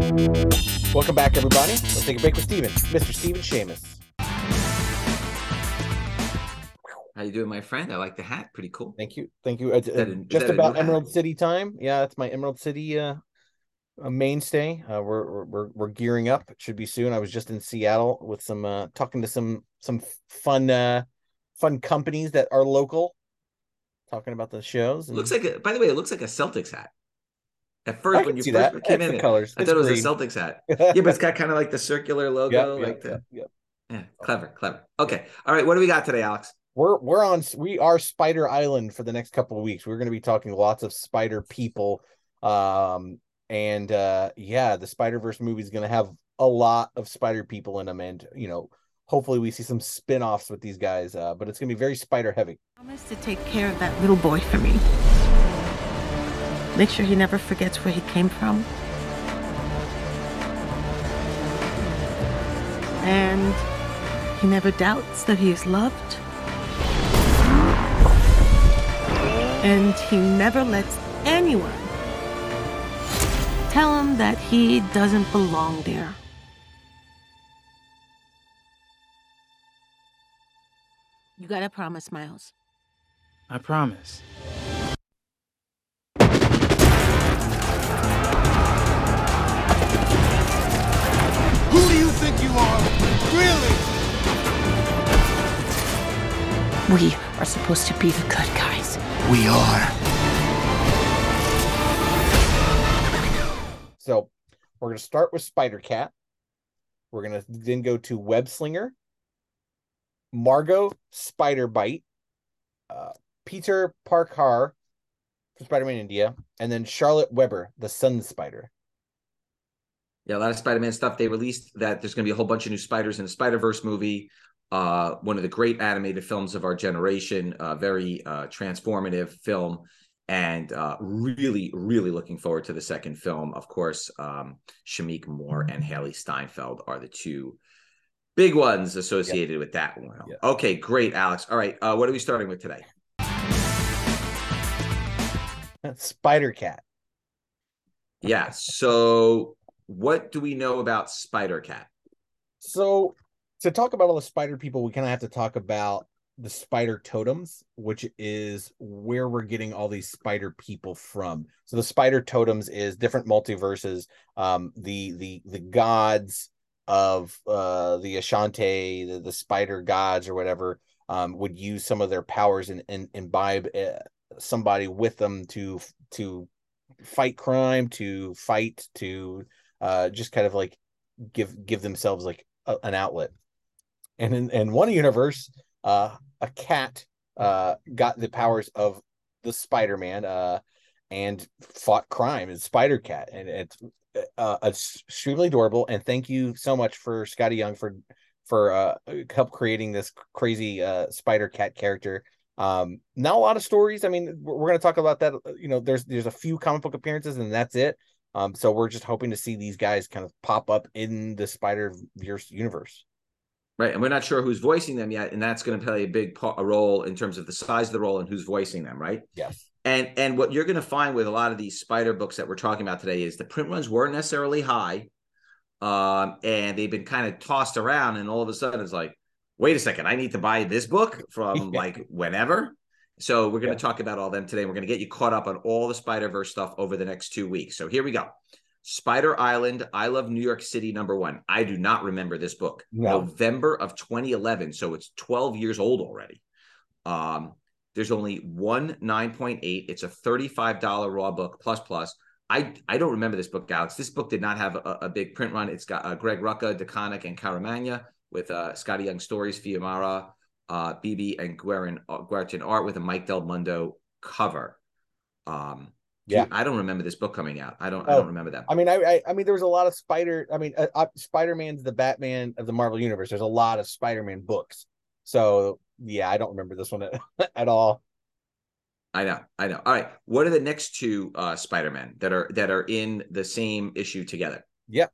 Welcome back, everybody. Let's take a break with Steven, Mr. Steven Seamus. How you doing, my friend? I like the hat. Pretty cool. Thank you. Thank you. Uh, that a- just about new hat? Emerald City time. Yeah, it's my Emerald City uh, uh mainstay. Uh, we're, we're we're gearing up. It should be soon. I was just in Seattle with some uh talking to some some fun uh fun companies that are local, talking about the shows. It looks like a, by the way, it looks like a Celtics hat. At first, when you first that. came It's in, the colors. I It's thought it was a Celtics hat. Yeah, but it's got kind of like the circular logo, Yep, like yep, the yep, yep. yeah, clever, clever. Okay, all right. What do we got today, Alex? we're we're on we are spider island for the next couple of weeks we're going to be talking lots of spider people um and uh yeah the spider verse movie is going to have a lot of spider people in them and you know hopefully we see some spin-offs with these guys uh but it's going to be very spider heavy Promise to take care of that little boy for me. Make sure he never forgets where he came from. And he never doubts that he is loved. And he never lets anyone tell him that he doesn't belong there. You gotta promise, Miles. I promise. Who do you think you are? Really? We are supposed to be the good guys. We are. so we're going to start with spider cat we're going to then go to web slinger margot spider bite uh peter parkar for spider-man india and then charlotte webber the sun spider Yeah, a lot of Spider-Man stuff. They released that there's going to be a whole bunch of new spiders in the Spider-Verse movie. Uh, one of the great animated films of our generation. Uh, very uh, transformative film, and uh, really, really looking forward to the second film. Of course, um, Shameik Moore and Hailee Steinfeld are the two big ones associated with that one. Yep. Okay, great, Alex. All right, uh, what are we starting with today? spider cat Yeah. So, what do we know about Spider Cat? So to talk about all the spider people, we kind of have to talk about the spider totems, which is where we're getting all these spider people from. So the spider totems is different multiverses. Um, the the the gods of uh the Ashante, the, the spider gods or whatever, um, would use some of their powers and, and imbibe uh, somebody with them to to fight crime, to fight, to uh just kind of like give give themselves like a, an outlet. And in, in one universe uh a cat uh got the powers of the spider-man uh and fought crime is spider cat. And it's uh extremely adorable. And thank you so much for Skottie Young for for uh help creating this crazy uh spider cat character. Um not a lot of stories. I mean we're, going to talk about that uh, you know there's there's a few comic book appearances and that's it um so we're just hoping to see these guys kind of pop up in the spider verse universe Right, and we're not sure who's voicing them yet, and that's going to play a big part, a role in terms of the size of the role and who's voicing them, right? yes And and what you're going to find with a lot of these spider books that we're talking about today is the print runs weren't necessarily high, um, and they've been kind of tossed around, and all of a sudden it's like, wait a second, I need to buy this book from like whenever. So we're going to Yeah. talk about all them today. We're going to get you caught up on all the Spider Verse stuff over the next two weeks. So here we go. Spider Island, I Love New York City, number one. I do not remember this book. No. November of 2011. So it's 12 years old already. Um, there's only one 9.8. It's a $35 raw book plus plus. I, I don't remember this book, Alex. This book did not have a, a big print run. It's got uh, Greg Rucka, DeConnick, and Caramagna with uh, Skottie Young Stories, Fiamara, uh, BB, and Guerin, uh, Guertin art with a Mike Del Mundo cover. Um, Yeah. I don't remember this book coming out. I don't. I Oh, don't remember that. I mean, I, I, I mean, there was a lot of Spider. I mean, uh, uh, Spider Man's the Batman of the Marvel universe. There's a lot of Spider Man books. So yeah, I don't remember this one at, at all. I know, I know. All right, what are the next two uh, Spider Men that are that are in the same issue together? Yep.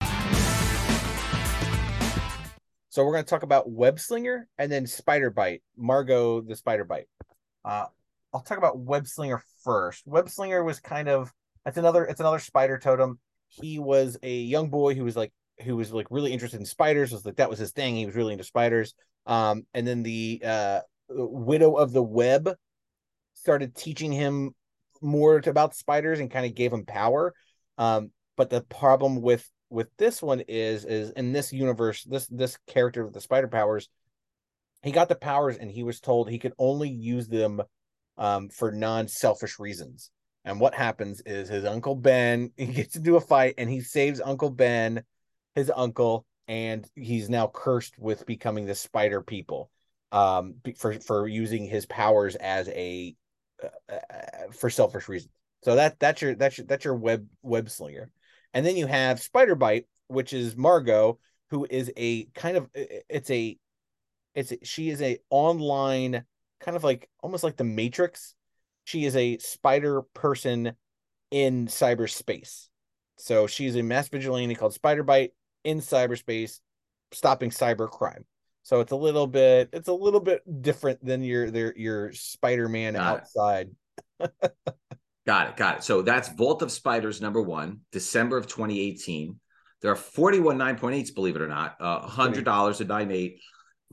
So we're going to talk about Web Slinger and then Spider Bite, Margot the Spider Bite. Uh, I'll talk about Web Slinger first. Web Slinger was kind of it's another it's another spider totem. he was a young boy who was like who was like really interested in spiders. Was like that was his thing. He was really into spiders. Um, and then the uh, widow of the web started teaching him more about spiders and kind of gave him power. Um, but the problem with with this one is is in this universe, this this character with the spider powers, he got the powers and he was told he could only use them um, for non-selfish reasons. And what happens is his uncle Ben he gets into a fight and he saves Uncle Ben, his uncle, and he's now cursed with becoming the spider people um for for using his powers as a uh, uh, for selfish reasons. So that that's your that's your that's your web web slinger. And then you have Spider Bite, which is Margot, who is a kind of it's a it's a, she is a online kind of like almost like the Matrix. She is a spider person in cyberspace. So she's a mass vigilante called Spider Bite in cyberspace, stopping cyber crime. So it's a little bit it's a little bit different than your their your Spider-Man outside. Got it. Got it. So that's Vault of Spiders number one, December of 2018. There are 41 9.8s, believe it or not. Uh, $100 a 9.8,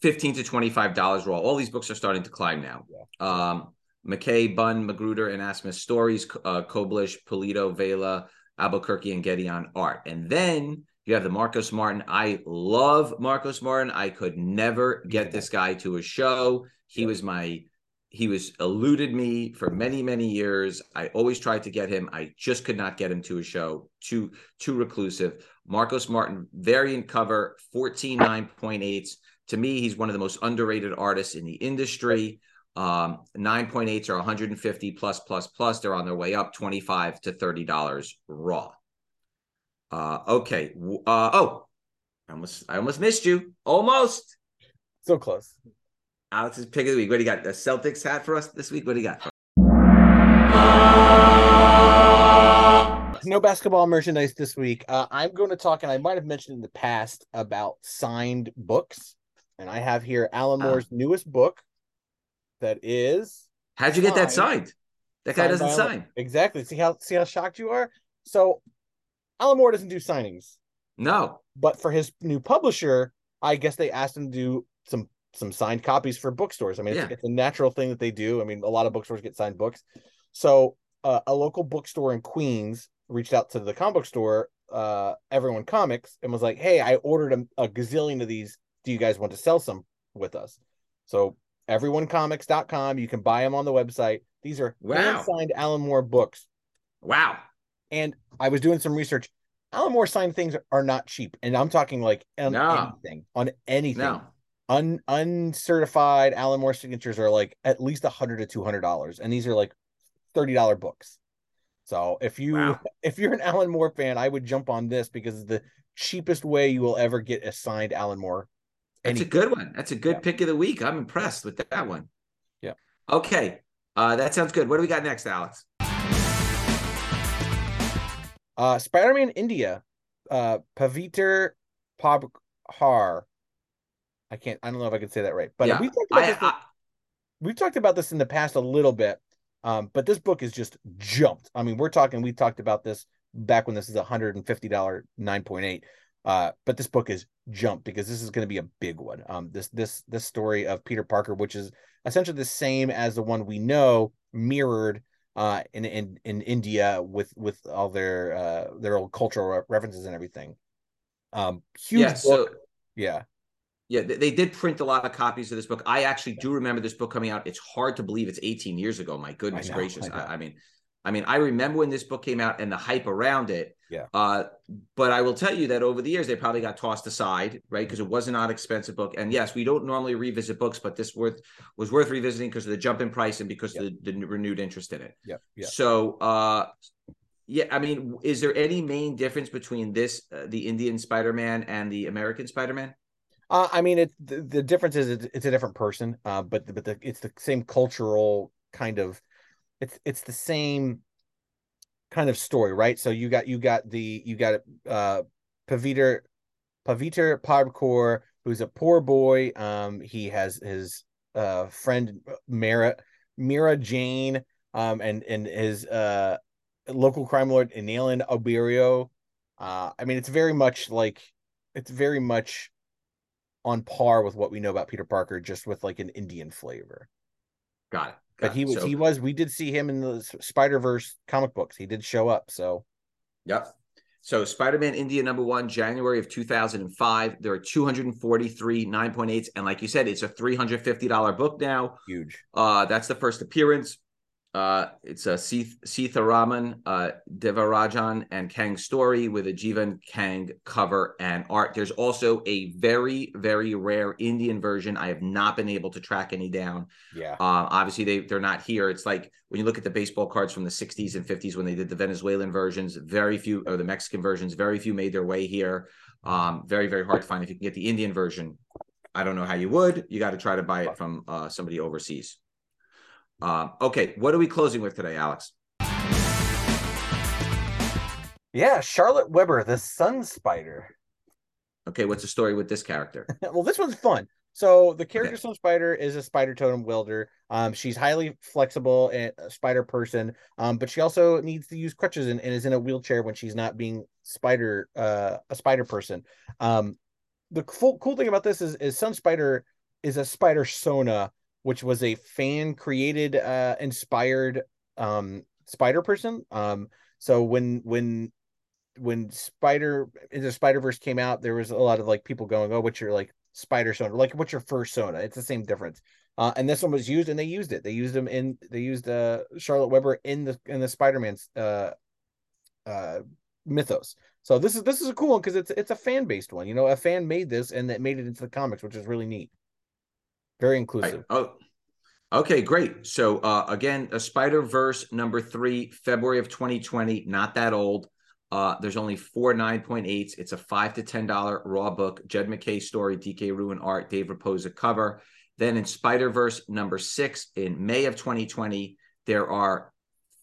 15 to $25 raw. All these books are starting to climb now. Um, MacKay, Bunn, Magruder, and Asmus stories, uh, Koblish, Polito, Vela, Albuquerque, and Getty on art. And then you have the Marcos Martin. I love Marcos Martin. I could never get this guy to a show. He was my he was eluded me for many many years. I always tried to get him. I just could not get him to a show. Too too reclusive. Marcos martin variant cover 149.8 to me he's one of the most underrated artists in the industry. Um 9.8s are 150 plus plus plus. They're on their way up 25 to 30 dollars raw. Uh okay. Uh oh i almost i almost missed you. Almost. So close. Alex's pick of the week. What do you got? The Celtics hat for us this week? What do you got? No basketball merchandise this week. Uh, I'm going to talk, and I might have mentioned in the past about signed books. And I have here Alan Ah. Moore's newest book that is How'd you get that Signed. signed? That guy signed doesn't sign. Exactly. See how see how shocked you are? So Alan Moore doesn't do signings, No. but for his new publisher, I guess they asked him to do some some signed copies for bookstores. I mean, it's, it's a natural thing that they do. I mean, a lot of bookstores get signed books. So uh, a local bookstore in Queens reached out to the comic book store, uh, Everyone Comics, and was like, "Hey, I ordered a, a gazillion of these. Do you guys want to sell some with us?" So everyonecomics.com, you can buy them on the website. These are Wow. signed Alan Moore books. Wow. And I was doing some research. Alan Moore signed things are not cheap, and I'm talking like on No. anything, on anything. No. Un uncertified Alan Moore signatures are like at least a hundred to two hundred dollars, and these are like thirty dollar books. So if you Wow. if you're an Alan Moore fan, I would jump on this because it's the cheapest way you will ever get a signed Alan Moore. That's a good one. That's a good Yeah. pick of the week. I'm impressed with that one. Yeah. Okay. Uh, that sounds good. What do we got next, Alex? Uh, Spider-Man India, uh, Paviter Pabhar. I can't. I don't know if I can say that right, but yeah. we talked about I, this. I, we've talked about this in the past a little bit, um, but this book is just jumped. I mean, we're talking. We talked about this back when this is a hundred and fifty dollar nine point eight. Uh, but this book is jumped because this is going to be a big one. Um, this this this story of Peter Parker, which is essentially the same as the one we know, mirrored uh in in in India with with all their uh their old cultural re- references and everything. Um, huge yeah. book. So yeah, yeah, they, they did print a lot of copies of this book. I actually do remember this book coming out. It's hard to believe it's 18 years ago. My goodness know, gracious. I. I, mean, I mean, I remember when this book came out and the hype around it. Yeah. Uh, but I will tell you that over the years they probably got tossed aside, right? Because it was an not expensive book. And yes, we don't normally revisit books, but this worth was worth revisiting because of the jump in price and because of the, the renewed interest in it. yeah, yeah. So, uh, yeah, I mean, is there any main difference between this, uh, the Indian Spider-Man, and the American Spider-Man? Uh, I mean, it the, the difference is it's, it's a different person, uh, but but the, it's the same cultural kind of, it's it's the same kind of story, right? So you got you got the you got uh Paviter Paviter Parkour, who's a poor boy. Um, he has his uh friend Mira Mira Jane, um, and and his uh local crime lord Inalin Oberoi, Uh, I mean, it's very much like it's very much on par with what we know about Peter Parker, just with like an Indian flavor. Got it. But he was So- he was we did see him in the Spider Verse comic books. He did show up. So Yep. So Spider-Man India number one, January of 2005. There are 243 9.8s. And like you said, it's a $350 book now. huge. Uh, that's the first appearance. Uh, it's a Sith- Seetharaman, uh, Devarajan, and Kang story with a Jeevan Kang cover and art. There's also a very, very rare Indian version. I have not been able to track any down. Yeah. Um, obviously, they they're not here. It's like when you look at the baseball cards from the '60s and '50s when they did the Venezuelan versions. Very few, or the Mexican versions. Very few made their way here. Um, very very hard to find. If you can get the Indian version, I don't know how you would. You got to try to buy it from uh, somebody overseas. Um, okay, what are we closing with today, Alex? Yeah, Charlotte Webber, the Sun Spider. Okay, what's the story with this character? well, this one's fun. So the character Okay. Sun Spider is a spider totem wielder. Um, she's highly flexible and a spider person. Um, but she also needs to use crutches and, and is in a wheelchair when she's not being spider uh a spider person. Um, the cool, cool thing about this is is Sun Spider is a spider sona, which was a fan created uh inspired um spider person. Um, so when when when Spider into Spider Verse came out, there was a lot of like people going, "Oh, what's your like Spider Sona? Like, what's your first Sona?" It's the same difference. Uh, and this one was used, and they used it. They used them in. They used uh Charlotte Webber in the in the Spider Man's uh uh mythos. So this is this is a cool one because it's it's a fan based one. You know, a fan made this and that made it into the comics, which is really neat. Very Right. inclusive. Oh, okay, great. So uh, again, a Spider Verse number three, February of 2020. Not that old. Uh, there's only four 9.8s. It's a five to ten dollar raw book. Jed MacKay story, Dike Ruan art, Dave Rapoza cover. Then in Spider Verse number six in May of 2020, there are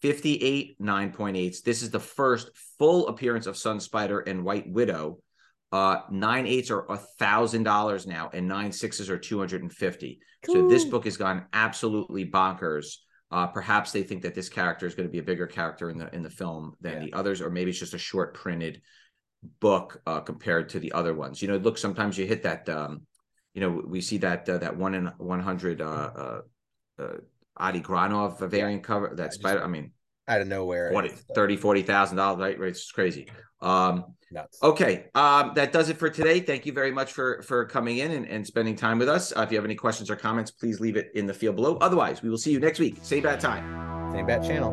58 9.8s. This is the first full appearance of Sun Spider and White Widow. Uh, nine eights are a thousand dollars now, and nine sixes are two hundred and fifty. So this book has gone absolutely bonkers. Uh, perhaps they think that this character is going to be a bigger character in the in the film than Yeah. the others, or maybe it's just a short printed book uh, compared to the other ones. You know, look, sometimes you hit that. Um, you know, we see that uh, that one in one hundred uh, uh, uh, Adi Granov variant cover. That just- spider. I mean, Out of nowhere. 20, uh, 30, 40,000 dollars, right? Right, It's crazy. Um, nuts. Okay, um, that does it for today. Thank you very much for for coming in and, and spending time with us. Uh, if you have any questions or comments, please leave it in the field below. Otherwise, we will see you next week. Same bad time. Same bat channel.